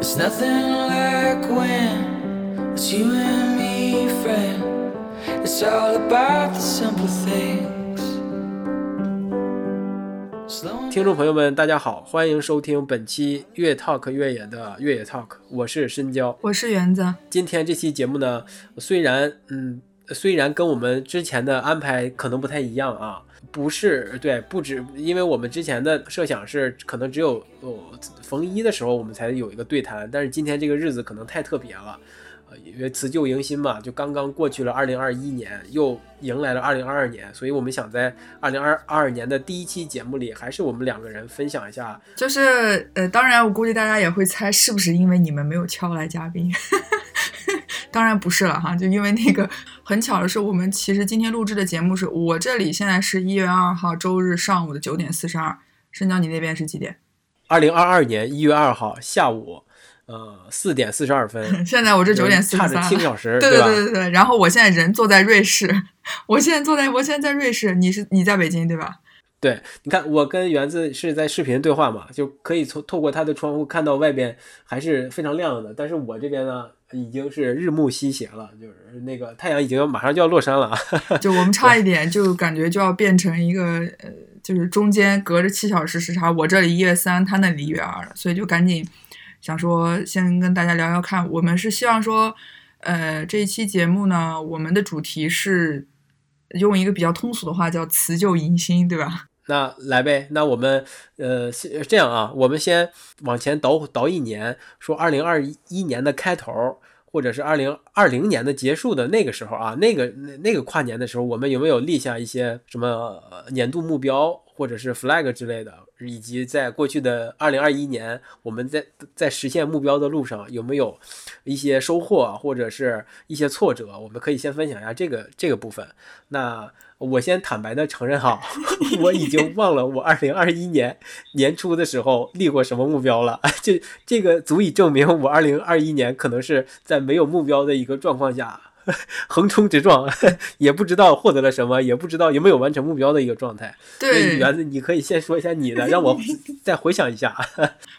It's nothing like when it's you and me, friend. It's all about the simple things. 听众朋友们，大家好，欢迎收听本期越 Talk 越野的越野 Talk，我是深交。我是园子，今天这期节目呢，虽然嗯，虽然跟我们之前的安排可能不太一样啊，不是对，不止，因为我们之前的设想是可能只有哦逢一的时候我们才有一个对谈，但是今天这个日子可能太特别了。呃，因为辞旧迎新嘛，就刚刚过去了二零二一年，又迎来了二零二二年，所以我们想在二零二二年的第一期节目里，还是我们两个人分享一下就是呃，当然我估计大家也会猜是不是因为你们没有敲来嘉宾，当然不是了哈，就因为那个很巧的是，我们其实今天录制的节目是我这里现在是一月二号周日上午的九点四十二，深交你那边是几点？二零二二年一月二号下午，呃四点四十二分，现在我这九点四差十三，着七个小时，对吧？对对对，然后我现在人坐在瑞士，我现在坐在我现在在瑞士，你是你在北京对吧？对，你看我跟园子是在视频对话嘛，就可以从透过他的窗户看到外边还是非常亮的，但是我这边呢已经是日暮西斜了，就是那个太阳已经马上就要落山了啊。就我们差一点就感觉就要变成一个呃，就是中间隔着七小时时差，我这里一月三，他那里一月二，所以就赶紧想说先跟大家聊聊看，我们是希望说，呃，这一期节目呢，我们的主题是用一个比较通俗的话叫辞旧迎新，对吧？那来呗，那我们呃先这样啊，我们先往前倒倒一年，说二零二一年的开头，或者是二零二零年的结束的那个时候啊，那个那那个跨年的时候，我们有没有立下一些什么年度目标，或者是 flag 之类的？以及在过去的二零二一年，我们在在实现目标的路上有没有一些收获，或者是一些挫折？我们可以先分享一下这个这个部分。那我先坦白的承认哈，我已经忘了我二零二一年年初的时候立过什么目标了。这这个足以证明我二零二一年可能是在没有目标的一个状况下 横冲直撞，也不知道获得了什么，也不知道有没有完成目标的一个状态。对，园子，你可以先说一下你的，让我 再回想一下。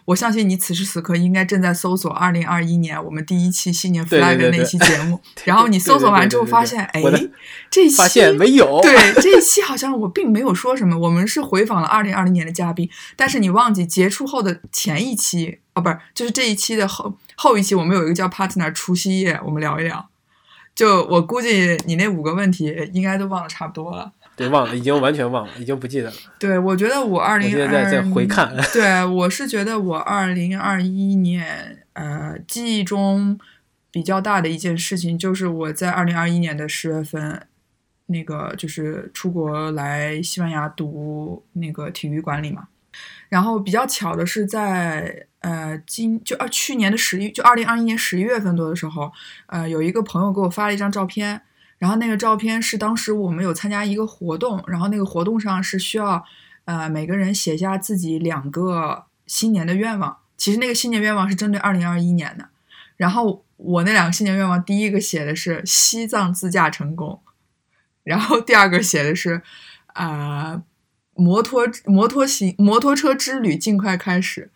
我相信你此时此刻应该正在搜索二零二一年我们第一期新年 flag 那期节目，然后你搜索完之后发现，哎这期发现没有，对，这一期好像我并没有说什么，我们是回访了二零二零年的嘉宾，但是你忘记结束后的前一期哦，不是，就是这一期的后后一期，我们有一个叫 partner 除夕夜，我们聊一聊。就我估计你那五个问题应该都忘得差不多了。对，忘了，已经完全忘了，已经不记得了。对，我觉得我二我零现在在在回看，对，我是觉得我二零二一年，呃，记忆中比较大的一件事情，就是我在二零二一年的十月份，那个就是出国来西班牙读那个体育管理嘛。然后比较巧的是在，呃今就二去年的十一，就二零二一年十一月份多的时候，呃有一个朋友给我发了一张照片，然后那个照片是当时我们有参加一个活动，然后那个活动上是需要呃每个人写下自己两个新年的愿望。其实那个新年愿望是针对二零二一年的，然后我那两个新年愿望，第一个写的是西藏自驾成功，然后第二个写的是啊、呃摩托摩托行摩托车之旅尽快开始。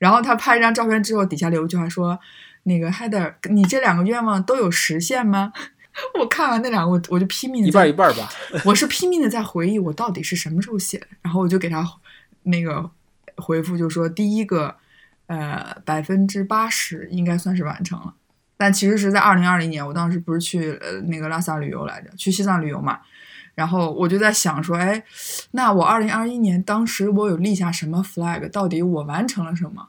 然后他拍一张照片之后，底下留一句话说：“那个 Heather，你这两个愿望都有实现吗？” 我看完那两个，我我就拼命的一半一半吧。我是拼命的在回忆我到底是什么时候写的，然后我就给他那个回复，就说第一个，呃，百分之八十应该算是完成了，但其实是在二零二零年，我当时不是去呃那个拉萨旅游来着，去西藏旅游嘛，然后我就在想说，哎，那我二零二一年当时我有立下什么 flag，到底我完成了什么？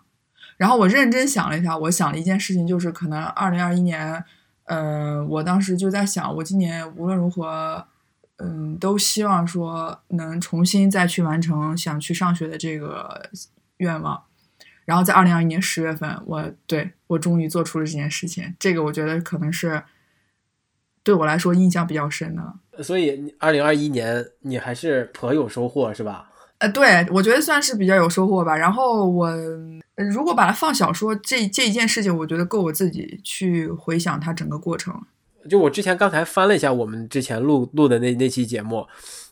然后我认真想了一下，我想了一件事情，就是可能二零二一年。呃，我当时就在想，我今年无论如何，嗯，都希望说能重新再去完成想去上学的这个愿望。然后在二零二一年十月份，我对我终于做出了这件事情，这个我觉得可能是对我来说印象比较深的了。所以，二零二一年你还是颇有收获，是吧？呃，对，我觉得算是比较有收获吧。然后我呃如果把它放小说，这这一件事情，我觉得够我自己去回想它整个过程。就我之前刚才翻了一下我们之前录录的那那期节目，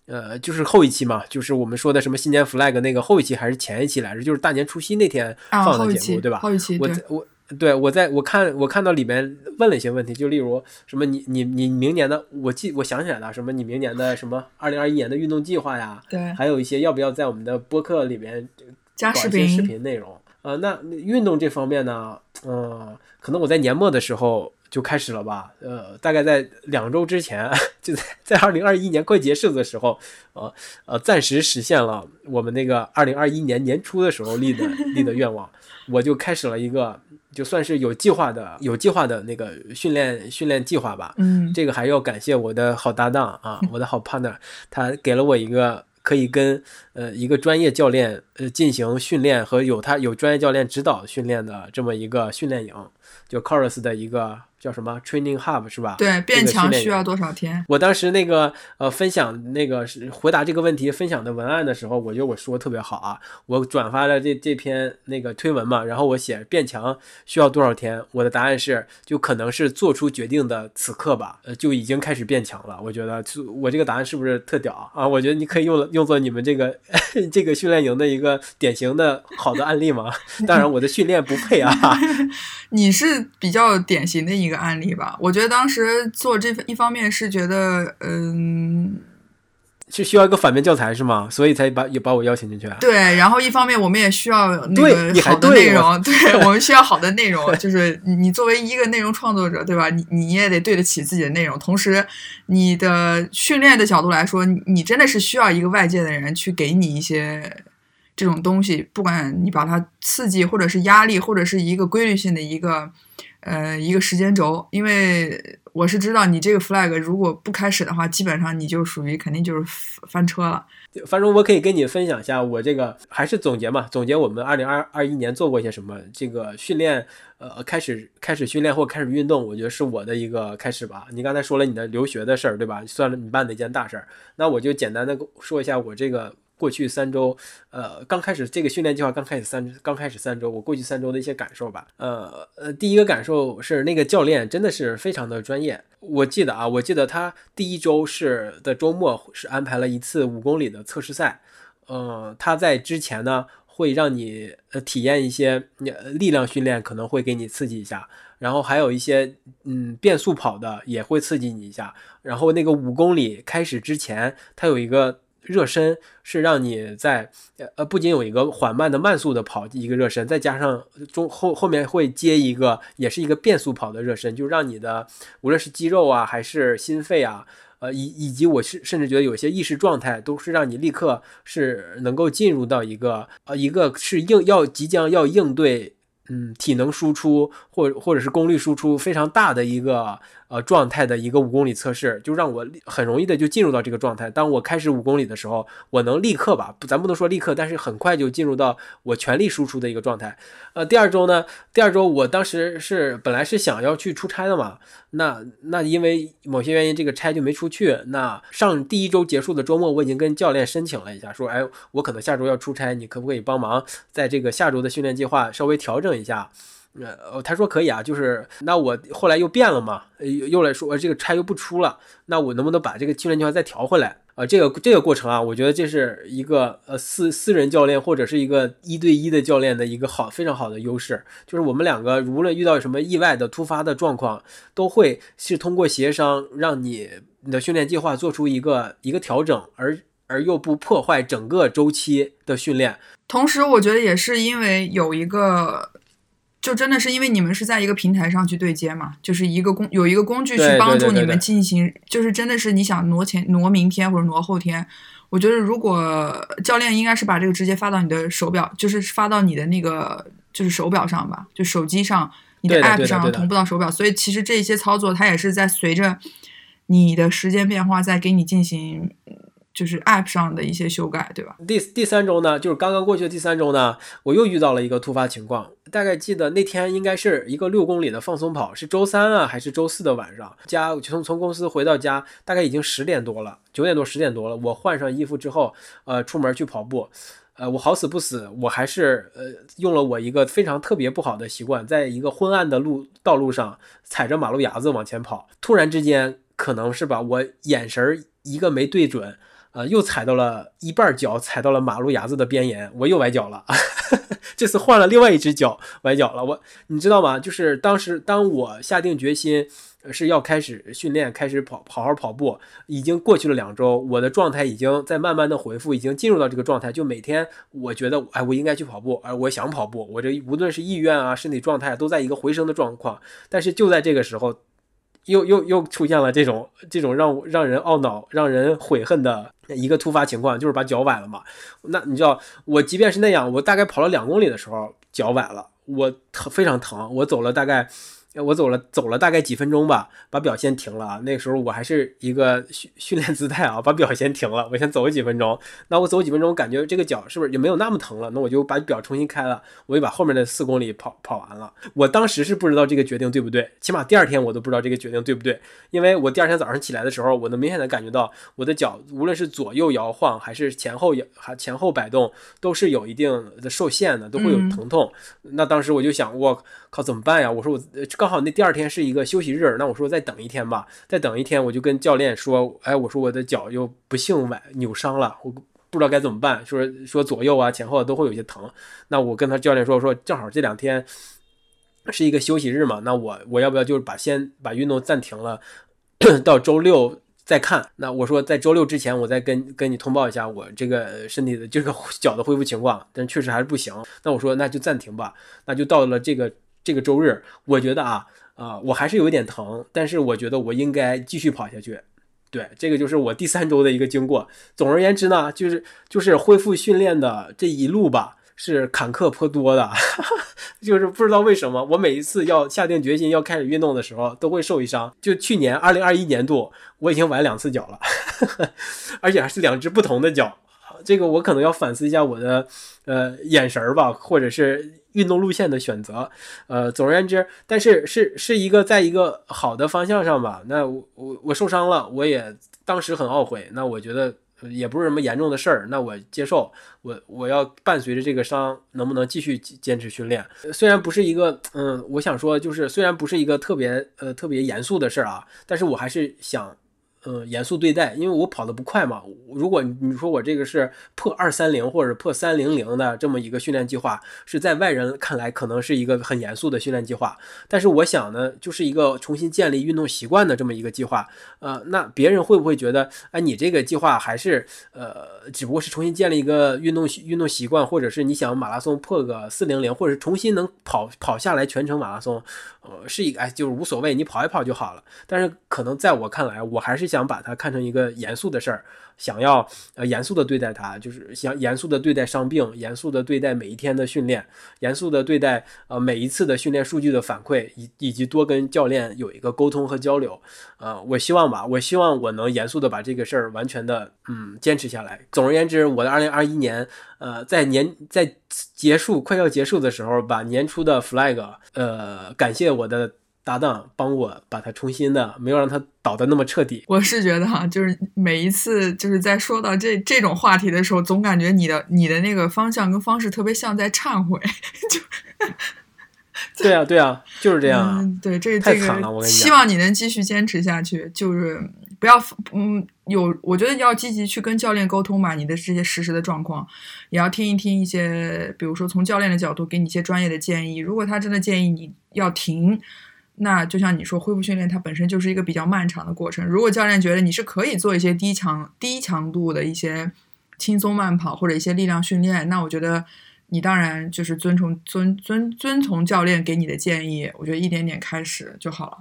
呃，就是后一期嘛，就是我们说的什么新年 flag 那个后一期还是前一期来着？就是大年初七那天啊，放的节目，对吧？后一期，我我对我在我看我看到里面问了一些问题，就例如什么你你你明年的，我记我想起来了，什么你明年的什么二零二一年的运动计划呀，对，还有一些要不要在我们的播客里面加视搞一些视频，内容。呃，那那运动这方面呢，嗯、可能我在年末的时候就开始了吧，呃，大概在两周之前，就在在二零二一年快结束的时候，呃呃，暂时实现了我们那个二零二一年年初的时候立的立的愿望，我就开始了一个就算是有计划的有计划的那个训练训练计划吧，嗯，这个还要感谢我的好搭档啊，我的好 partner，他给了我一个可以跟呃一个专业教练呃进行训练和有他有专业教练指导训练的这么一个训练营，就 Chorus 的一个叫什么 Training Hub 是吧？对，变强需要多少天？我当时那个呃分享那个是回答这个问题分享的文案的时候，我觉得我说得特别好啊，我转发了这这篇那个推文嘛，然后我写变强需要多少天，我的答案是就可能是做出决定的此刻吧，呃就已经开始变强了。我觉得就我这个答案是不是特屌啊？我觉得你可以用用作你们这个 这个训练营的一个典型的好的案例嘛。当然我的训练不配啊，你是比较典型的一个案例吧？我觉得当时做这一方面是觉得，嗯，是需要一个反面教材是吗？所以才把也把我邀请进去啊。对。然后一方面我们也需要那个好的内容，对我们需要好的内容，就是你你作为一个内容创作者，对吧？你你也得对得起自己的内容，同时你的训练的角度来说，你你真的是需要一个外界的人去给你一些。这种东西，不管你把它刺激，或者是压力，或者是一个规律性的一个呃一个时间轴，因为我是知道你这个 flag 如果不开始的话，基本上你就属于肯定就是翻车了。反正我可以跟你分享一下我这个还是总结嘛，总结我们二零二二一年做过一些什么。这个训练，呃，开始开始训练或开始运动，我觉得是我的一个开始吧。你刚才说了你的留学的事儿，对吧？算了你办的一件大事儿，那我就简单的说一下我这个过去三周，呃，刚开始这个训练计划刚开始三刚开始三周，我过去三周的一些感受吧。呃呃，第一个感受是那个教练真的是非常的专业。我记得啊，我记得他第一周是的周末是安排了一次五公里的测试赛。呃，他在之前呢会让你呃体验一些力量训练，可能会给你刺激一下，然后还有一些嗯变速跑的也会刺激你一下，然后那个五公里开始之前，它有一个热身，是让你在呃不仅有一个缓慢的慢速的跑一个热身，再加上中后后面会接一个也是一个变速跑的热身，就让你的无论是肌肉啊还是心肺啊。呃，以以及我是甚至觉得有些意识状态都是让你立刻是能够进入到一个呃一个是应要即将要应对嗯体能输出或或者是功率输出非常大的一个呃状态的一个五公里测试，就让我很容易的就进入到这个状态。当我开始五公里的时候，我能立刻吧，咱不能说立刻，但是很快就进入到我全力输出的一个状态。呃，第二周呢，第二周我当时是本来是想要去出差的嘛，那那因为某些原因，这个差就没出去。那上第一周结束的周末，我已经跟教练申请了一下，说，哎，我可能下周要出差，你可不可以帮忙在这个下周的训练计划稍微调整一下？呃，他说可以啊，就是那我后来又变了嘛，又又来说这个差又不出了，那我能不能把这个训练计划再调回来？啊，这个这个过程啊，我觉得这是一个呃私私人教练或者是一个一对一的教练的一个好非常好的优势，就是我们两个无论遇到什么意外的突发的状况，都会是通过协商让你你的训练计划做出一个一个调整，而而又不破坏整个周期的训练。同时，我觉得也是因为有一个，就真的是因为你们是在一个平台上去对接嘛，就是一个工有一个工具去帮助你对对对们进行，就是真的是你想挪前挪明天或者挪后天。我觉得如果教练应该是把这个直接发到你的手表，就是发到你的那个就是手表上吧，就手机上你的 app 上同步到手表，所以其实这些操作它也是在随着你的时间变化在给你进行就是 app 上的一些修改，对吧？第第三周呢，就是刚刚过去的第三周呢，我又遇到了一个突发情况。大概记得那天应该是一个六公里的放松跑，是周三啊还是周四的晚上？家从从公司回到家，大概已经十点多了，九点多十点多了。我换上衣服之后，呃，出门去跑步。呃，我好死不死，我还是呃用了我一个非常特别不好的习惯，在一个昏暗的路道路上踩着马路牙子往前跑。突然之间，可能是吧，我眼神一个没对准，呃，又踩到了一半脚，踩到了马路牙子的边沿，我又崴脚了。这次换了另外一只脚崴脚了。我你知道吗？就是当时当我下定决心是要开始训练，开始跑好好跑步，已经过去了两周，我的状态已经在慢慢的恢复，已经进入到这个状态。就每天我觉得，哎，我应该去跑步，哎，我想跑步，我这无论是意愿啊，身体状态都在一个回升的状况。但是就在这个时候。又又又出现了这种这种让让人懊恼、让人悔恨的一个突发情况，就是把脚崴了嘛。那你知道，我即便是那样，我大概跑了两公里的时候脚崴了，我非常疼，我走了大概。我走了走了大概几分钟吧，把表先停了啊。那个时候我还是一个训 训练姿态啊，把表先停了，我先走几分钟。那我走几分钟，感觉这个脚是不是也没有那么疼了？那我就把表重新开了，我就把后面的四公里跑跑完了。我当时是不知道这个决定对不对，起码第二天我都不知道这个决定对不对，因为我第二天早上起来的时候，我能明显的感觉到我的脚无论是左右摇晃还是前后摇还前后摆动，都是有一定的受限的，都会有疼痛。那当时我就想，我靠，怎么办呀？我说我刚好那第二天是。一个休息日，那我说再等一天吧，再等一天，我就跟教练说，哎，我说我的脚又不幸崴扭伤了，我不知道该怎么办，说说左右啊前后都会有些疼，那我跟他教练说，说正好这两天是一个休息日嘛，那我我要不要就是把先把运动暂停了，到周六再看，那我说在周六之前我再跟跟你通报一下我这个身体的这个脚的恢复情况，但确实还是不行，那我说那就暂停吧，那就到了这个这个周日，我觉得啊。啊，我还是有一点疼，但是我觉得我应该继续跑下去。对，这个就是我第三周的一个经过。总而言之呢，就是就是恢复训练的这一路吧，是坎坷颇多的。就是不知道为什么，我每一次要下定决心要开始运动的时候，都会受一伤。就去年二零二一年度，我已经崴两次脚了，而且还是两只不同的脚。这个我可能要反思一下我的呃眼神儿吧，或者是。运动路线的选择，呃，总而言之，但是是是一个在一个好的方向上吧。那我我我受伤了，我也当时很懊悔。那我觉得也不是什么严重的事儿，那我接受。我我要伴随着这个伤，能不能继续坚持训练？虽然不是一个，嗯，我想说就是虽然不是一个特别呃特别严肃的事儿啊，但是我还是想。呃，严肃对待，因为我跑得不快嘛。如果你说我这个是破二三零或者破三零零的这么一个训练计划，是在外人看来可能是一个很严肃的训练计划。但是我想呢，就是一个重新建立运动习惯的这么一个计划。呃，那别人会不会觉得，哎，你这个计划还是呃，只不过是重新建立一个运动运动习惯，或者是你想马拉松破个四零零，或者重新能跑跑下来全程马拉松，呃，是一个哎，就是无所谓，你跑一跑就好了。但是可能在我看来，我还是。想把它看成一个严肃的事儿，想要呃严肃的对待它，就是想严肃的对待伤病，严肃的对待每一天的训练，严肃的对待呃每一次的训练数据的反馈，以以及多跟教练有一个沟通和交流。呃，我希望吧，我希望我能严肃的把这个事儿完全的嗯坚持下来。总而言之，我的二零二一年呃在年在结束快要结束的时候，把年初的 flag 呃感谢我的。搭档帮我把它重新的，没有让它倒的那么彻底。我是觉得哈，就是每一次就是在说到这这种话题的时候，总感觉你的你的那个方向跟方式特别像在忏悔。就 对啊，对啊，就是这样啊。对，这这个希望你能继续坚持下去，就是不要嗯有，我觉得要积极去跟教练沟通吧，你的这些实时的状况，也要听一听一些，比如说从教练的角度给你一些专业的建议。如果他真的建议你要停。那就像你说，恢复训练它本身就是一个比较漫长的过程。如果教练觉得你是可以做一些低强、低强度的一些轻松慢跑或者一些力量训练，那我觉得你当然就是遵从遵遵遵从教练给你的建议。我觉得一点点开始就好了。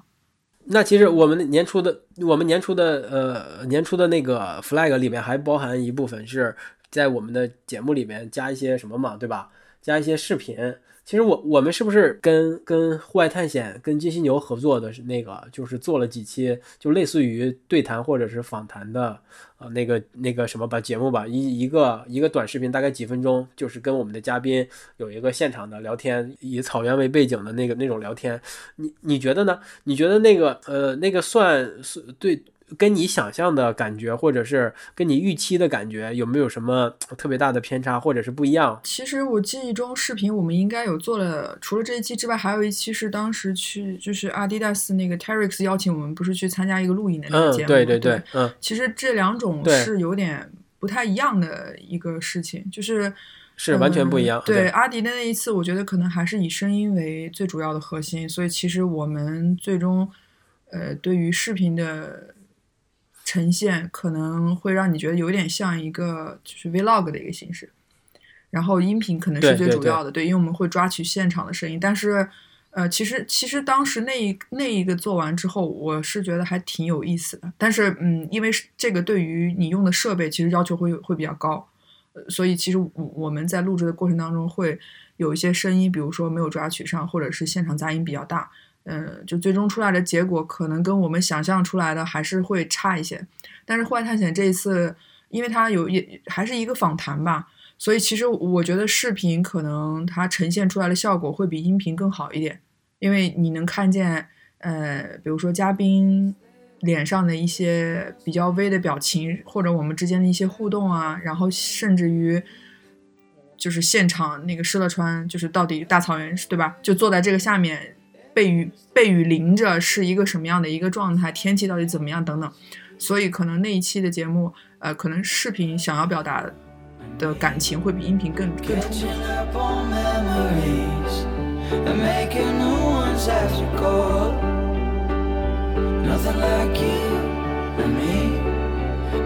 那其实我们年初的我们年初的呃年初的那个 flag 里面还包含一部分是在我们的节目里面加一些什么嘛，对吧？加一些视频。其实我我们是不是跟跟户外探险跟金犀牛合作的那个，就是做了几期就类似于对谈或者是访谈的呃那个那个什么吧节目吧一一个一个短视频大概几分钟，就是跟我们的嘉宾有一个现场的聊天，以草原为背景的那个那种聊天，你你觉得呢？你觉得那个呃那个算是对？跟你想象的感觉，或者是跟你预期的感觉，有没有什么特别大的偏差，或者是不一样？其实我记忆中视频我们应该有做了，除了这一期之外，还有一期是当时去就是阿迪达斯那个 Terrex 邀请我们，不是去参加一个录影的那个节目？对对对，嗯。其实这两种是有点不太一样的一个事情，就是是完全不一样嗯对阿迪的那一次，我觉得可能还是以声音为最主要的核心，所以其实我们最终呃对于视频的呈现，可能会让你觉得有点像一个就是 vlog 的一个形式。然后音频可能是最主要的，对，因为我们会抓取现场的声音。但是，呃，其实其实当时那一那一个做完之后，我是觉得还挺有意思的。但是，嗯，因为是这个对于你用的设备其实要求会会比较高，呃所以其实我我们在录制的过程当中会有一些声音，比如说没有抓取上，或者是现场杂音比较大。嗯，就最终出来的结果可能跟我们想象出来的还是会差一些。但是户外探险这一次，因为它有也还是一个访谈吧，所以其实我觉得视频可能它呈现出来的效果会比音频更好一点，因为你能看见，呃，比如说嘉宾脸上的一些比较微的表情，或者我们之间的一些互动啊，然后甚至于就是现场那个施乐川，就是到底大草原对吧？就坐在这个下面，被雨被雨淋着是一个什么样的一个状态，天气到底怎么样等等，所以可能那一期的节目，呃，可能视频想要表达的感情会比音频更更充分。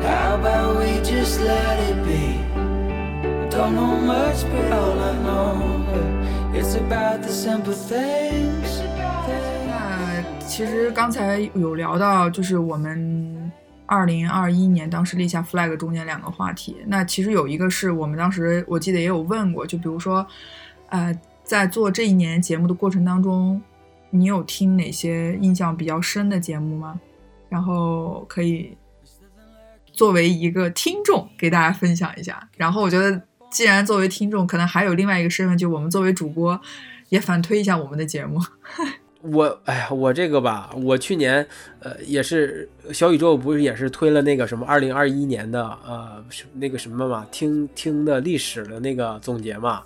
How about we just let it be? I don't know much, but all I know it's about the simple things. 那其实刚才有聊到，就是我们二零二一年当时立下 flag 中间两个话题。那其实有一个是我们当时我记得也有问过，就比如说，呃，在做这一年节目的过程当中，你有听哪些印象比较深的节目吗？然后可以作为一个听众给大家分享一下。然后我觉得，既然作为听众，可能还有另外一个身份，就我们作为主播，也反推一下我们的节目。我哎呀，我这个吧，我去年呃也是小宇宙不是也是推了那个什么二零二一年的呃那个什么嘛，听听的历史的那个总结嘛。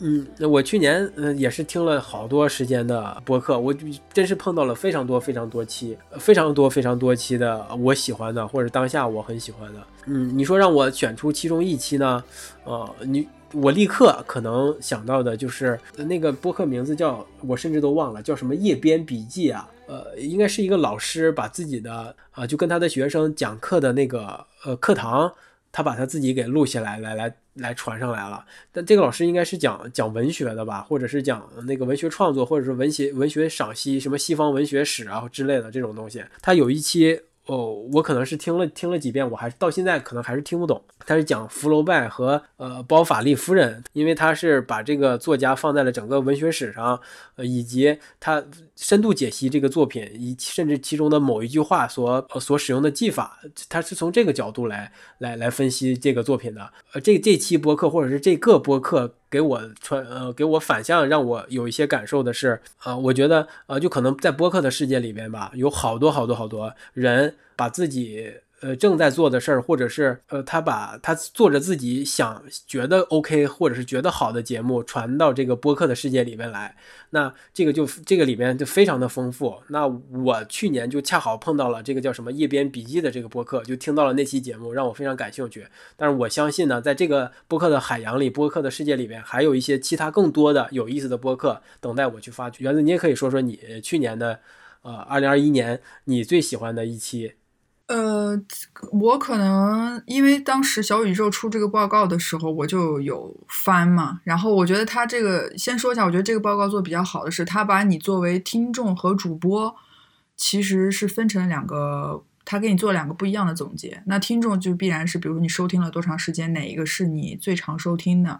嗯，我去年嗯、也是听了好多时间的播客，我真是碰到了非常多非常多期，非常多非常多期的我喜欢的或者当下我很喜欢的。嗯，你说让我选出其中一期呢？呃，你我立刻可能想到的就是那个播客名字叫，我甚至都忘了叫什么夜边笔记啊，呃，应该是一个老师把自己的呃，就跟他的学生讲课的那个呃课堂，他把他自己给录下来，来来来传上来了。但这个老师应该是讲讲文学的吧，或者是讲那个文学创作，或者是文学文学赏析，什么西方文学史啊之类的这种东西。他有一期。哦，我可能是听了听了几遍，我还是到现在可能还是听不懂。他是讲福楼拜和呃包法利夫人，因为他是把这个作家放在了整个文学史上，呃，以及他深度解析这个作品，以甚至其中的某一句话所所使用的技法，它是从这个角度来来来分析这个作品的。呃，这这期播客或者是这个播客给我传呃给我反向让我有一些感受的是，呃，我觉得呃就可能在播客的世界里边吧，有好多好多好多人把自己。呃，正在做的事儿，或者是呃，他把他做着自己想觉得 OK，或者是觉得好的节目传到这个播客的世界里面来，那这个就这个里面就非常的丰富。那我去年就恰好碰到了这个叫什么夜边笔记的这个播客，就听到了那期节目，让我非常感兴趣。但是我相信呢，在这个播客的海洋里，播客的世界里面，还有一些其他更多的有意思的播客等待我去发掘。原子，你也可以说说你去年的，呃，二零二一年你最喜欢的一期。呃，我可能因为当时小宇宙出这个报告的时候，我就有翻嘛。然后我觉得他这个先说一下，我觉得这个报告做比较好的是，他把你作为听众和主播，其实是分成两个，他给你做两个不一样的总结。那听众就必然是，比如你收听了多长时间，哪一个是你最常收听的，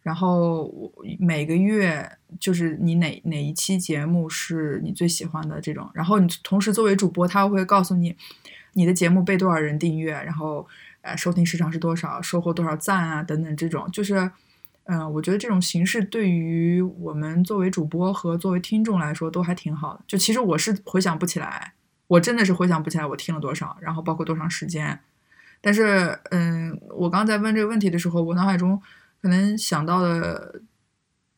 然后每个月就是你哪哪一期节目是你最喜欢的这种。然后你同时作为主播，他会告诉你。你的节目被多少人订阅，然后呃收听时长是多少，收获多少赞啊等等这种，就是嗯、我觉得这种形式对于我们作为主播和作为听众来说都还挺好的。就其实我是回想不起来，我真的是回想不起来我听了多少，然后包括多长时间。但是嗯，我刚在问这个问题的时候，我脑海中可能想到的，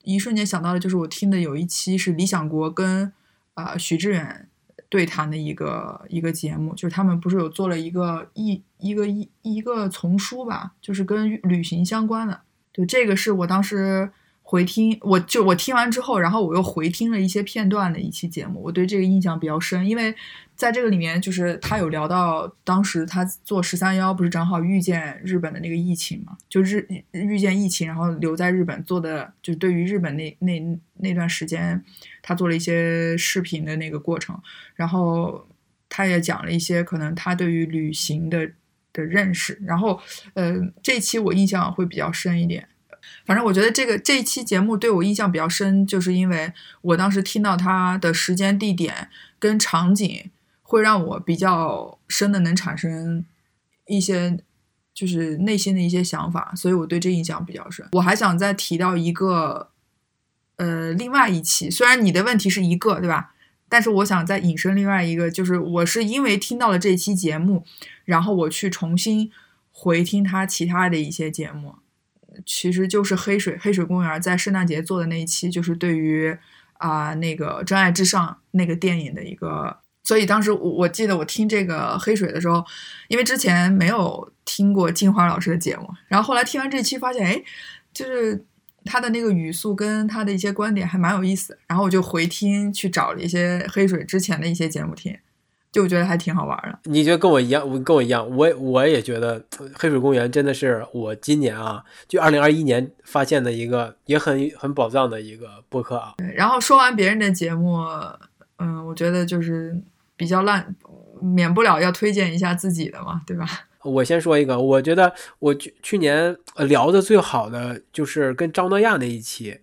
一瞬间想到的就是我听的有一期是理想国跟啊、许志远。对谈的一个一个节目，就是他们不是有做了一个一一个一一个丛书吧，就是跟旅行相关的。对，这个是我当时。回听，我就我听完之后，然后我又回听了一些片段的一期节目，我对这个印象比较深，因为在这个里面，就是他有聊到当时他做十三幺，不是正好遇见日本的那个疫情嘛，就日遇见疫情，然后留在日本做的，就对于日本那那那段时间，他做了一些视频的那个过程，然后他也讲了一些可能他对于旅行的的认识，然后呃，这期我印象会比较深一点。反正我觉得这个这一期节目对我印象比较深，就是因为我当时听到他的时间、地点跟场景，会让我比较深的能产生一些就是内心的一些想法，所以我对这印象比较深。我还想再提到一个，呃，另外一期，虽然你的问题是一个，对吧？但是我想再引申另外一个，就是我是因为听到了这期节目，然后我去重新回听他其他的一些节目。其实就是黑水黑水公园在圣诞节做的那一期，就是对于啊那个《真爱至上》那个电影的一个。所以当时我我记得我听这个黑水的时候，因为之前没有听过金华老师的节目，然后后来听完这期发现，哎，就是他的那个语速跟他的一些观点还蛮有意思，然后我就回听去找了一些黑水之前的一些节目听。就我觉得还挺好玩的。你觉得跟我一样？我跟我一样，我我也觉得黑水公园真的是我今年啊，就二零二一年发现的一个也很很宝藏的一个播客啊。对，然后说完别人的节目，嗯，我觉得就是比较烂，免不了要推荐一下自己的嘛，对吧？我先说一个，我觉得我去去年聊的最好的就是跟张诺亚那一期，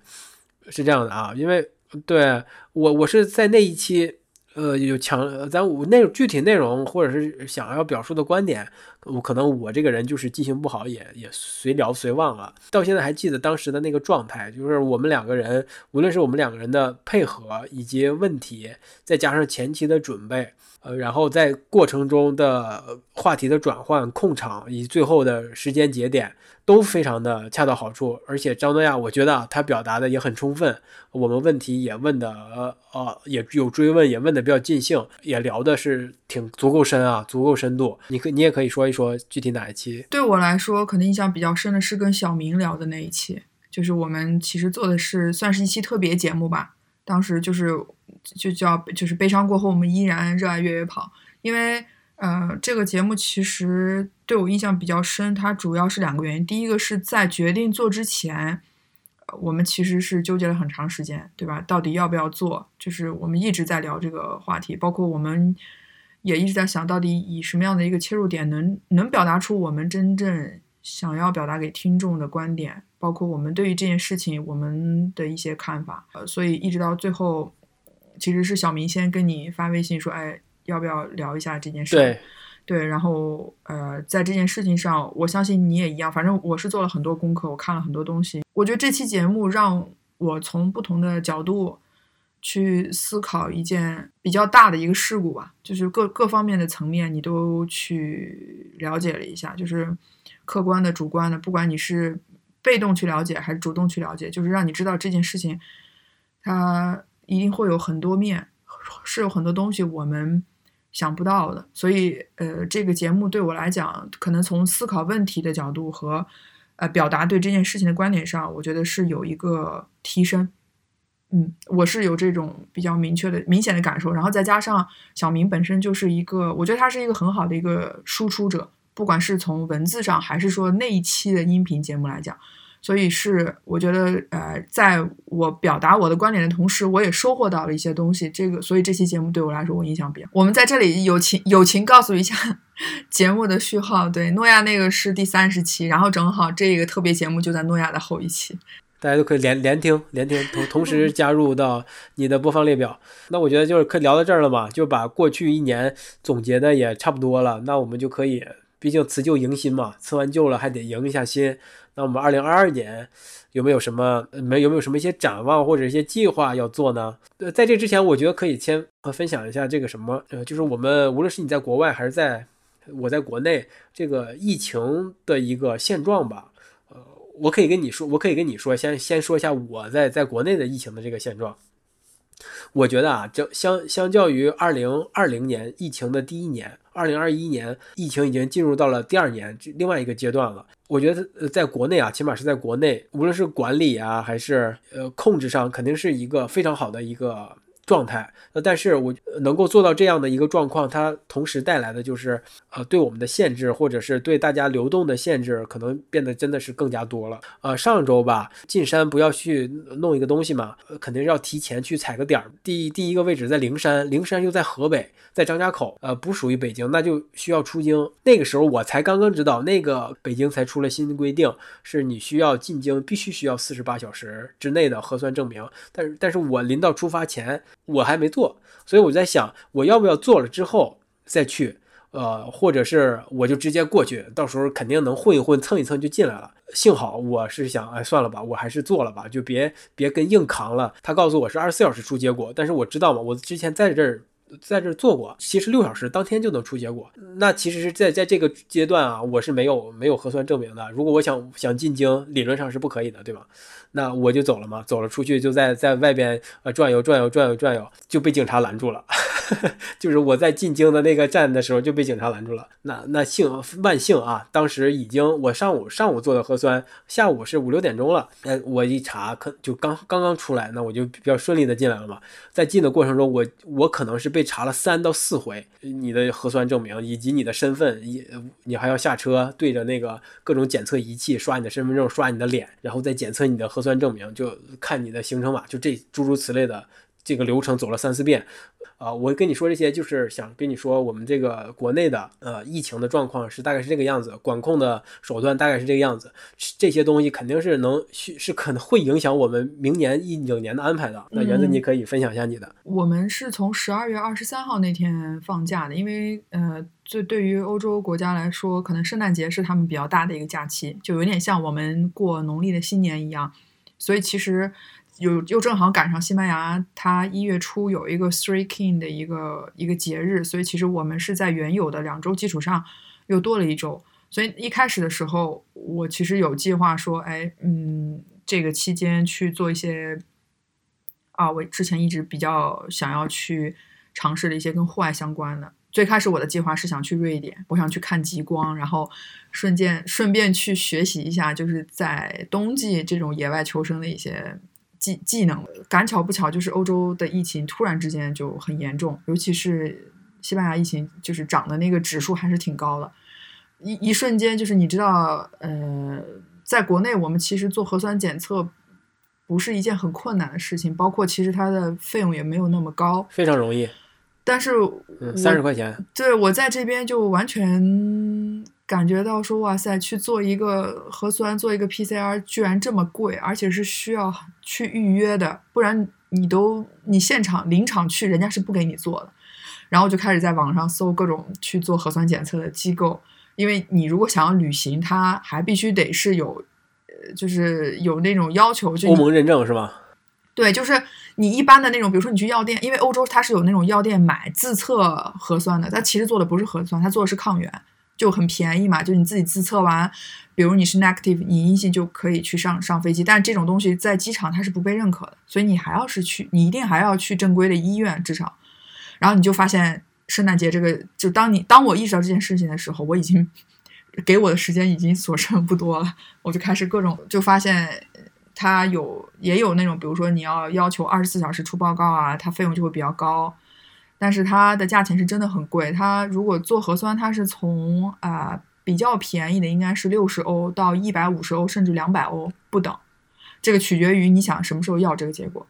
是这样的啊，因为对我我是在那一期。呃，有强，咱我内具体内容或者是想要表述的观点，我可能我这个人就是记性不好，也也随聊随忘了。到现在还记得当时的那个状态，就是我们两个人，无论是我们两个人的配合以及问题，再加上前期的准备。呃，然后在过程中的话题的转换、控场以及最后的时间节点都非常的恰到好处，而且张诺亚我觉得他表达的也很充分，我们问题也问的呃呃也有追问，也问的比较尽兴，也聊的是挺足够深啊，足够深度。你可你也可以说说具体哪一期？对我来说，可能印象比较深的是跟小明聊的那一期，就是我们其实做的是算是一期特别节目吧，当时就是。就叫就是悲伤过后，我们依然热爱越野跑。因为呃，这个节目其实对我印象比较深，它主要是两个原因。第一个是在决定做之前，我们其实是纠结了很长时间，对吧？到底要不要做？就是我们一直在聊这个话题，包括我们也一直在想到底以什么样的一个切入点，能能表达出我们真正想要表达给听众的观点，包括我们对于这件事情我们的一些看法。呃，所以一直到最后。其实是小明先跟你发微信说，哎，要不要聊一下这件事？对，对，然后呃，在这件事情上，我相信你也一样。反正我是做了很多功课，我看了很多东西。我觉得这期节目让我从不同的角度去思考一件比较大的一个事故吧，就是各各方面的层面你都去了解了一下，就是客观的、主观的，不管你是被动去了解还是主动去了解，就是让你知道这件事情它。一定会有很多面，是有很多东西我们想不到的，所以呃，这个节目对我来讲，可能从思考问题的角度和呃表达对这件事情的观点上，我觉得是有一个提升。嗯，我是有这种比较明确的、明显的感受，然后再加上小明本身就是一个，我觉得他是一个很好的一个输出者，不管是从文字上还是说那一期的音频节目来讲。所以是，我觉得，呃，在我表达我的观点的同时，我也收获到了一些东西。这个，所以这期节目对我来说，我印象比较。我们在这里友情友情告诉一下 节目的序号，对，诺亚那个是第三十期，然后正好这个特别节目就在诺亚的后一期，大家都可以连连听连听，同 同时加入到你的播放列表。那我觉得就是可以聊到这儿了嘛，就把过去一年总结的也差不多了，那我们就可以，毕竟辞旧迎新嘛，辞完旧了还得迎一下新。那我们二零二二年有没有什么没有没有什么一些展望或者一些计划要做呢？呃，在这之前，我觉得可以先分享一下这个什么，呃，就是我们无论是你在国外还是在我在国内，这个疫情的一个现状吧。我可以跟你说，我可以跟你说，先先说一下我在在国内的疫情的这个现状。我觉得啊，就相相较于二零二零年疫情的第一年，二零二一年疫情已经进入到了第二年，另外一个阶段了。我觉得，在国内啊，起码是在国内，无论是管理啊，还是呃控制上，肯定是一个非常好的一个。状态，呃，但是我能够做到这样的一个状况，它同时带来的就是，呃，对我们的限制，或者是对大家流动的限制，可能变得真的是更加多了。呃，上周吧，进山不要去弄一个东西嘛，肯定要提前去踩个点儿。第第一个位置在灵山，灵山又在河北，在张家口，呃，不属于北京，那就需要出京。那个时候我才刚刚知道，那个北京才出了新规定，是你需要进京必须需要四十八小时之内的核酸证明。但是，但是我临到出发前。我还没做，所以我在想，我要不要做了之后再去，呃，或者是我就直接过去，到时候肯定能混一混、蹭一蹭就进来了。幸好我是想，哎，算了吧，我还是做了吧，就别别跟硬扛了。他告诉我是二十四小时出结果，但是我知道嘛，我之前在这儿。在这做过，其实六小时当天就能出结果。那其实是在在这个阶段啊，我是没有没有核酸证明的。如果我想想进京，理论上是不可以的，对吧？那我就走了嘛，走了出去就在在外边呃转悠转悠转悠转悠，就被警察拦住了。就是我在进京的那个站的时候就被警察拦住了。那那幸万幸啊，当时已经我上午上午做的核酸，下午是五六点钟了。哎，我一查可就刚刚刚出来，那我就比较顺利的进来了嘛。在进的过程中，我我可能是被查了三到四回，你的核酸证明以及你的身份，你你还要下车对着那个各种检测仪器刷你的身份证，刷你的脸，然后再检测你的核酸证明，就看你的行程码，就这诸如此类的这个流程走了三四遍。啊，我跟你说这些，就是想跟你说，我们这个国内的呃疫情的状况是大概是这个样子，管控的手段大概是这个样子，这些东西肯定是能是可能会影响我们明年一整年的安排的。那园子，你可以分享一下你的。我们是从十二月二十三号那天放假的，因为呃，这对于欧洲国家来说，可能圣诞节是他们比较大的一个假期，就有点像我们过农历的新年一样，所以其实。又又正好赶上西班牙，它一月初有一个 Three King 的一个一个节日，所以其实我们是在原有的两周基础上又多了一周。所以一开始的时候，我其实有计划说，哎，嗯，这个期间去做一些啊，我之前一直比较想要去尝试的一些跟户外相关的。最开始我的计划是想去瑞典，我想去看极光，然后顺便顺便去学习一下，就是在冬季这种野外求生的一些。技技能，赶巧不巧，就是欧洲的疫情突然之间就很严重，尤其是西班牙疫情，就是涨的那个指数还是挺高的，一一瞬间就是你知道，呃，在国内我们其实做核酸检测不是一件很困难的事情，包括其实它的费用也没有那么高，非常容易，但是三十块钱，对我在这边就完全。感觉到说哇塞，去做一个核酸，做一个 PCR，居然这么贵，而且是需要去预约的，不然你都你现场临场去，人家是不给你做的。然后就开始在网上搜各种去做核酸检测的机构，因为你如果想要旅行，它还必须得是有，呃，就是有那种要求，就欧盟认证是吧？对，就是你一般的那种，比如说你去药店，因为欧洲它是有那种药店买自测核酸的，它其实做的不是核酸，它做的是抗原。就很便宜嘛，就你自己自测完，比如你是 negative，你阴性就可以去上上飞机。但是这种东西在机场它是不被认可的，所以你还要是去，你一定还要去正规的医院至少。然后你就发现圣诞节这个，就当你当我意识到这件事情的时候，我已经给我的时间已经所剩不多了，我就开始各种就发现它有也有那种，比如说你要要求二十四小时出报告啊，它费用就会比较高。但是它的价钱是真的很贵。它如果做核酸，它是从啊比较便宜的，应该是六十欧到一百五十欧，甚至两百欧不等。这个取决于你想什么时候要这个结果。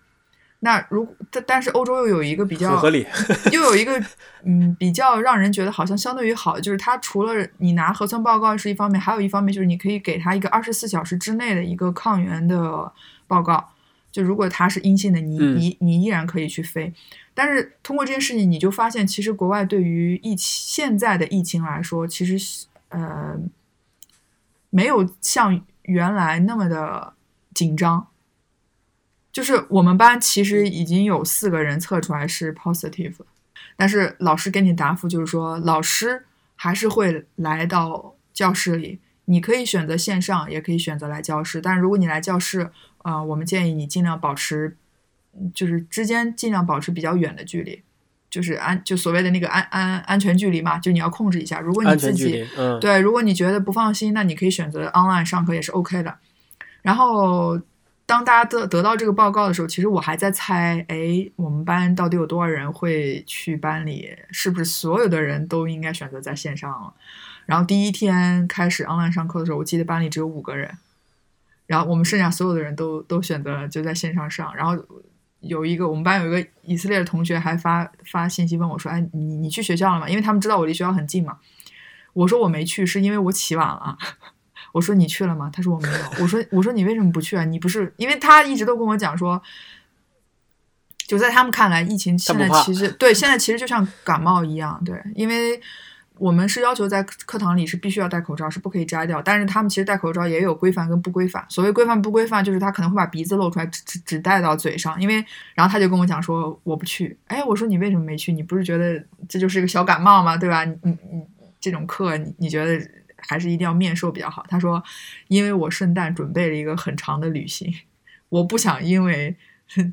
那如但但是欧洲又有一个比较合理，又有一个嗯比较让人觉得好像相对于好，就是它除了你拿核酸报告是一方面，还有一方面就是你可以给他一个二十四小时之内的一个抗原的报告。就如果它是阴性的，你你你依然可以去飞。但是通过这件事情，你就发现，其实国外对于疫情现在的疫情来说，其实呃没有像原来那么的紧张。就是我们班其实已经有四个人测出来是 positive，但是老师给你答复就是说，老师还是会来到教室里。你可以选择线上，也可以选择来教室。但如果你来教室，啊，我们建议你尽量保持。就是之间尽量保持比较远的距离，就是安就所谓的那个安安安全距离嘛，就你要控制一下。如果你自己安全距离，嗯，对，如果你觉得不放心，那你可以选择 online 上课也是 OK 的。然后当大家得得到这个报告的时候，其实我还在猜，哎，我们班到底有多少人会去班里？是不是所有的人都应该选择在线上了？然后第一天开始 online 上课的时候，我记得班里只有五个人，然后我们剩下所有的人都都选择了就在线上上。然后有一个我们班有一个以色列的同学还发发信息问我说：“哎，你你去学校了吗？”因为他们知道我离学校很近嘛。我说我没去，是因为我起晚了。我说你去了吗？他说我没有。我说我说你为什么不去啊？你不是因为他一直都跟我讲说，就在他们看来，疫情现在其实对现在其实就像感冒一样，对，因为我们是要求在课堂里是必须要戴口罩，是不可以摘掉。但是他们其实戴口罩也有规范跟不规范。所谓规范不规范，就是他可能会把鼻子露出来，只只只戴到嘴上。因为然后他就跟我讲说我不去。哎，我说你为什么没去？你不是觉得这就是一个小感冒吗？对吧？你你你这种课你你觉得还是一定要面授比较好。他说，因为我圣诞准备了一个很长的旅行，我不想因为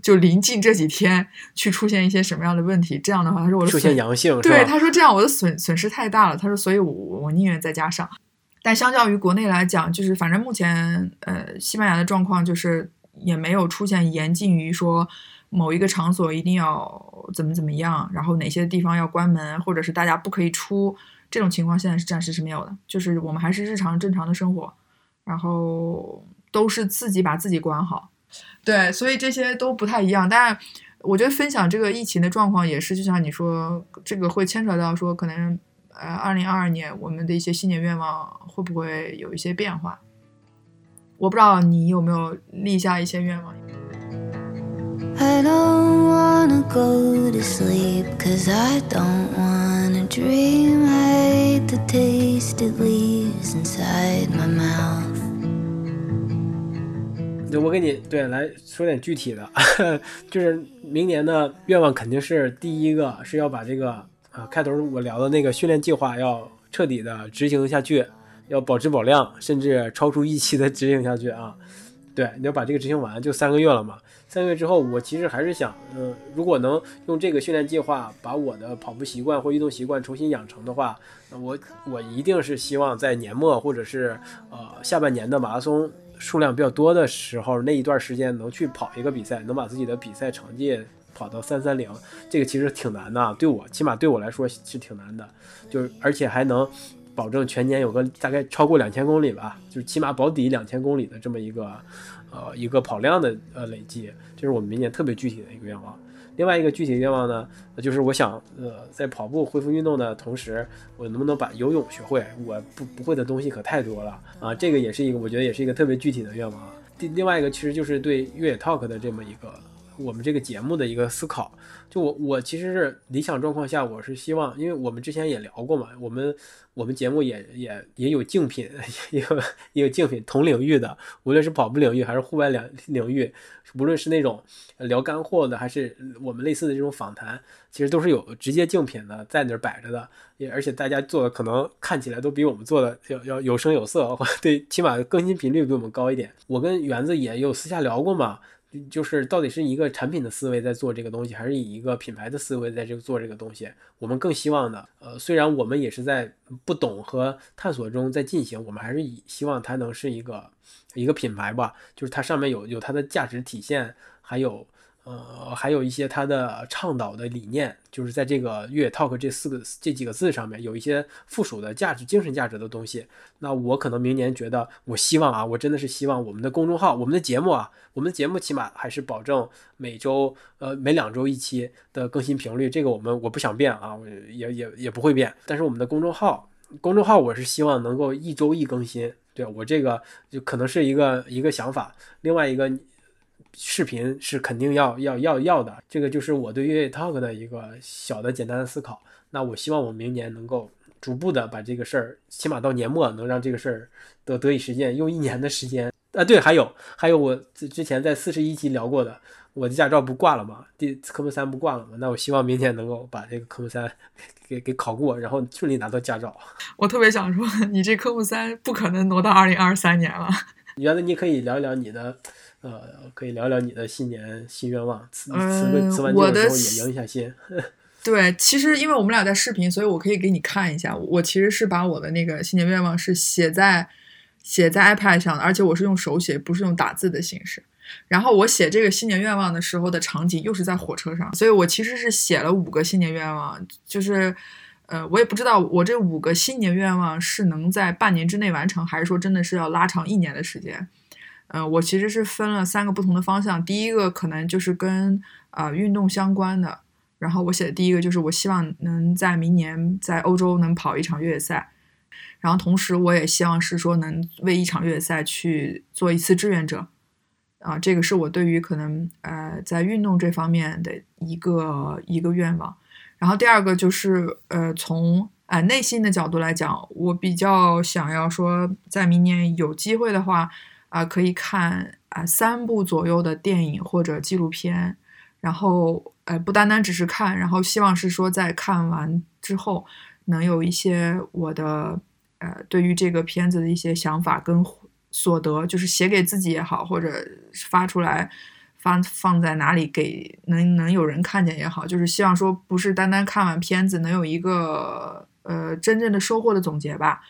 就临近这几天去出现一些什么样的问题。这样的话，他说我的出现损阳性，对，他说这样我的损损失太大了。他说，所以我我宁愿在家上。但相较于国内来讲，就是反正目前呃西班牙的状况就是也没有出现严禁于说某一个场所一定要怎么怎么样，然后哪些地方要关门，或者是大家不可以出这种情况，现在是暂时是没有的。就是我们还是日常正常的生活，然后都是自己把自己管好。对，所以这些都不太一样。但我觉得分享这个疫情的状况也是，就像你说，这个会牵扯到说，可能呃，二零二二年我们的一些新年愿望会不会有一些变化？我不知道你有没有立下一些愿望。I don't wanna go to sleep, cause I don't wanna dream. I hate the taste it leaves inside my mouth. 对，我给你对来说点具体的，就是明年的愿望肯定是第一个是要把这个啊开头我聊的那个训练计划要彻底的执行下去，要保质保量，甚至超出预期的执行下去啊。对，你要把这个执行完，就三个月了嘛。三个月之后，我其实还是想，嗯、如果能用这个训练计划把我的跑步习惯或运动习惯重新养成的话，那我我一定是希望在年末或者是呃下半年的马拉松数量比较多的时候，那一段时间能去跑一个比赛，能把自己的比赛成绩跑到三三零，这个其实挺难的，对我起码对我来说是挺难的，就是而且还能保证全年有个大概超过两千公里吧，就是起码保底两千公里的这么一个呃一个跑量的呃累计，这是我们明年特别具体的一个愿望。另外一个具体愿望呢，就是我想，呃，在跑步恢复运动的同时，我能不能把游泳学会？我不不会的东西可太多了啊，这个也是一个，我觉得也是一个特别具体的愿望啊。另另外一个其实就是对越野 Talk 的这么一个我们这个节目的一个思考。就我我其实是理想状况下，我是希望，因为我们之前也聊过嘛，我们我们节目也也也有竞品，也有也有竞品同领域的，无论是跑步领域还是户外两领域，无论是那种聊干货的，还是我们类似的这种访谈，其实都是有直接竞品的在那儿摆着的，也而且大家做的可能看起来都比我们做的要要有声有色，对，起码更新频率比我们高一点。我跟园子也有私下聊过嘛，就是到底是一个产品的思维在做这个东西，还是以一个品牌的思维在这做这个东西？我们更希望的，呃，虽然我们也是在不懂和探索中在进行，我们还是以希望它能是一个一个品牌吧，就是它上面有有它的价值体现，还有呃还有一些它的倡导的理念，就是在这个越野 talk 这四个这几个字上面有一些附属的价值、精神价值的东西。那我可能明年觉得，我希望啊，我真的是希望我们的公众号、我们的节目啊，我们的节目起码还是保证每周呃每两周一期的更新频率，这个我们我不想变啊，我也也也不会变。但是我们的公众号，公众号我是希望能够一周一更新，对我这个就可能是一个一个想法。另外一个视频是肯定要要要要的，这个就是我对越野 talk 的一个小的简单的思考。那我希望我明年能够逐步的把这个事儿，起码到年末能让这个事儿得得以实现，用一年的时间。啊，对，还有还有我之之前在四十一期聊过的，我的驾照不挂了吗？第科目三不挂了吗？那我希望明年能够把这个科目三给给考过，然后顺利拿到驾照。我特别想说，你这科目三不可能挪到二零二三年了，原来你可以聊一聊你的，呃，可以聊聊你的新年新愿望，辞辞嗯个辞完我的时候也迎一下新。对，其实因为我们俩在视频，所以我可以给你看一下。我其实是把我的那个新年愿望是写在写在 iPad 上的，而且我是用手写，不是用打字的形式。然后我写这个新年愿望的时候的场景又是在火车上，所以我其实是写了五个新年愿望，就是呃，我也不知道我这五个新年愿望是能在半年之内完成，还是说真的是要拉长一年的时间。呃，我其实是分了三个不同的方向，第一个可能就是跟呃运动相关的，然后我写的第一个就是我希望能在明年在欧洲能跑一场越野赛，然后同时我也希望是说能为一场越野赛去做一次志愿者，啊，这个是我对于可能呃在运动这方面的一个一个愿望。然后第二个就是呃从呃内心的角度来讲，我比较想要说在明年有机会的话啊、可以看啊、三部左右的电影或者纪录片，然后呃不单单只是看，然后希望是说在看完之后能有一些我的呃对于这个片子的一些想法跟所得，就是写给自己也好，或者发出来发放在哪里给能能有人看见也好，就是希望说不是单单看完片子能有一个呃真正的收获的总结吧。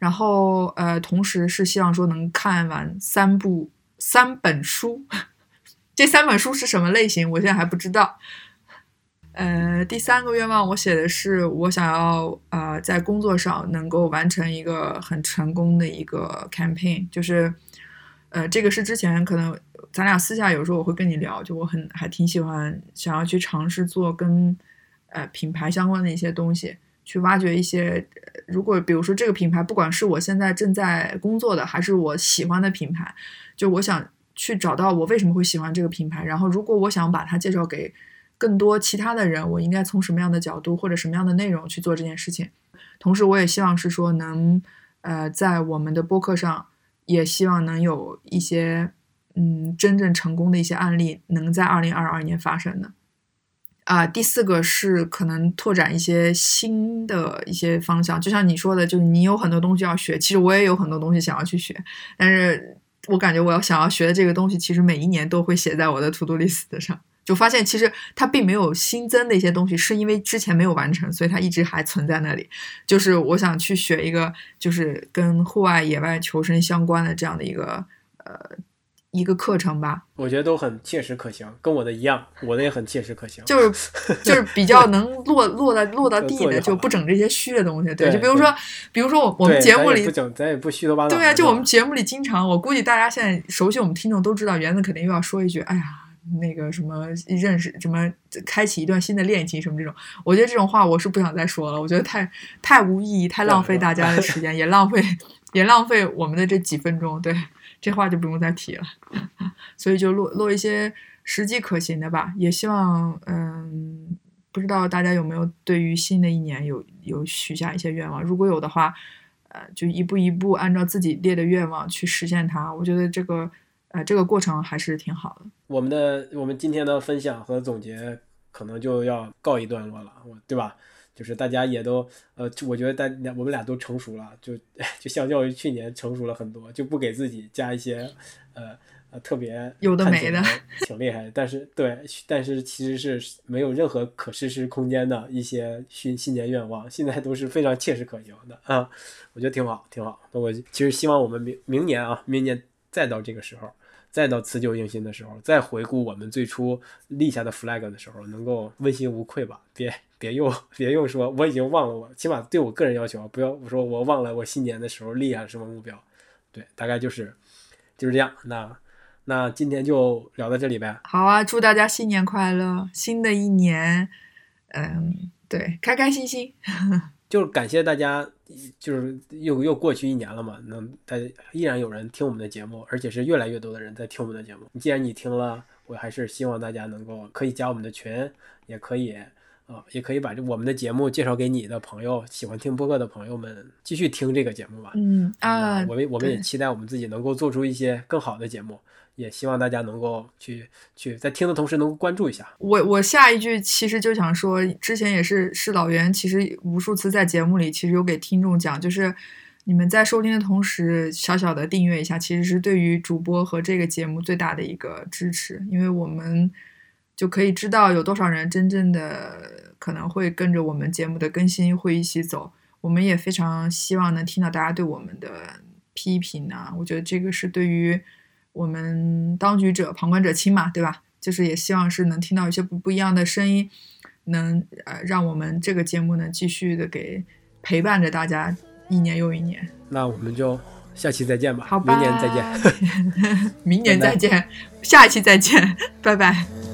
然后呃，同时是希望说能看完三部三本书，这三本书是什么类型，我现在还不知道。呃，第三个愿望我写的是，我想要呃在工作上能够完成一个很成功的一个 campaign，就是呃这个是之前可能咱俩私下有时候我会跟你聊，就我很还挺喜欢想要去尝试做跟呃品牌相关的一些东西，去挖掘一些，如果比如说这个品牌，不管是我现在正在工作的，还是我喜欢的品牌，就我想去找到我为什么会喜欢这个品牌，然后如果我想把它介绍给更多其他的人，我应该从什么样的角度或者什么样的内容去做这件事情。同时，我也希望是说能，呃，在我们的播客上，也希望能有一些，嗯，真正成功的一些案例，能在二零二二年发生的。啊、第四个是可能拓展一些新的一些方向，就像你说的，就是你有很多东西要学，其实我也有很多东西想要去学，但是我感觉我要想要学的这个东西，其实每一年都会写在我的 to do list 上。就发现其实它并没有新增的一些东西，是因为之前没有完成，所以它一直还存在那里。就是我想去学一个，就是跟户外野外求生相关的这样的一个呃一个课程吧，我觉得都很切实可行，跟我的一样，我的也很切实可行。就是 就是比较能落落到落到地的，就不整这些虚的东西。对，对就比如说，比如说我我们节目里咱也不整，咱也不虚头巴脑。对啊，就我们节目里经常，我估计大家现在熟悉我们听众都知道，园子肯定又要说一句：“哎呀，那个什么认识什么开启一段新的恋情什么这种。”我觉得这种话我是不想再说了，我觉得太太无意义，太浪费大家的时间，也浪费 也浪费我们的这几分钟。对，这话就不用再提了。所以就落落一些实际可行的吧，也希望嗯。不知道大家有没有对于新的一年有有许下一些愿望？如果有的话，呃，就一步一步按照自己列的愿望去实现它。我觉得这个呃这个过程还是挺好的。我们的我们今天的分享和总结可能就要告一段落了，对吧？就是大家也都呃，我觉得大我们俩都成熟了，就 就相较于去年成熟了很多，就不给自己加一些呃呃特别有的没的 挺厉害的，但是对，但是其实是没有任何可实施空间的一些新新年愿望，现在都是非常切实可行的啊，我觉得挺好，挺好。那我其实希望我们明明年啊，明年再到这个时候。再到辞旧迎新的时候，再回顾我们最初立下的 flag 的时候，能够问心无愧吧？别别又别又说我已经忘了我，起码对我个人要求，不要我说我忘了我新年的时候立下什么目标。对，大概就是就是这样。那那今天就聊到这里呗。好啊，祝大家新年快乐！新的一年，嗯，对，开开心心。就是感谢大家，就是又又过去一年了嘛，能大家依然有人听我们的节目，而且是越来越多的人在听我们的节目。既然你听了，我还是希望大家能够可以加我们的群，也可以啊、也可以把这我们的节目介绍给你的朋友，喜欢听播客的朋友们继续听这个节目吧。嗯啊，我们我们也期待我们自己能够做出一些更好的节目，也希望大家能够去去在听的同时能够关注一下。我我下一句其实就想说，之前也是是老袁，其实无数次在节目里其实有给听众讲，就是你们在收听的同时，小小的订阅一下，其实是对于主播和这个节目最大的一个支持，因为我们就可以知道有多少人真正的可能会跟着我们节目的更新会一起走。我们也非常希望能听到大家对我们的批评啊，我觉得这个是对于我们当局者旁观者清嘛，对吧？就是也希望是能听到一些不不一样的声音，能呃让我们这个节目呢继续的给陪伴着大家一年又一年。那我们就下期再见吧，好吧，明年再见。明年再见，下一期再见，拜拜。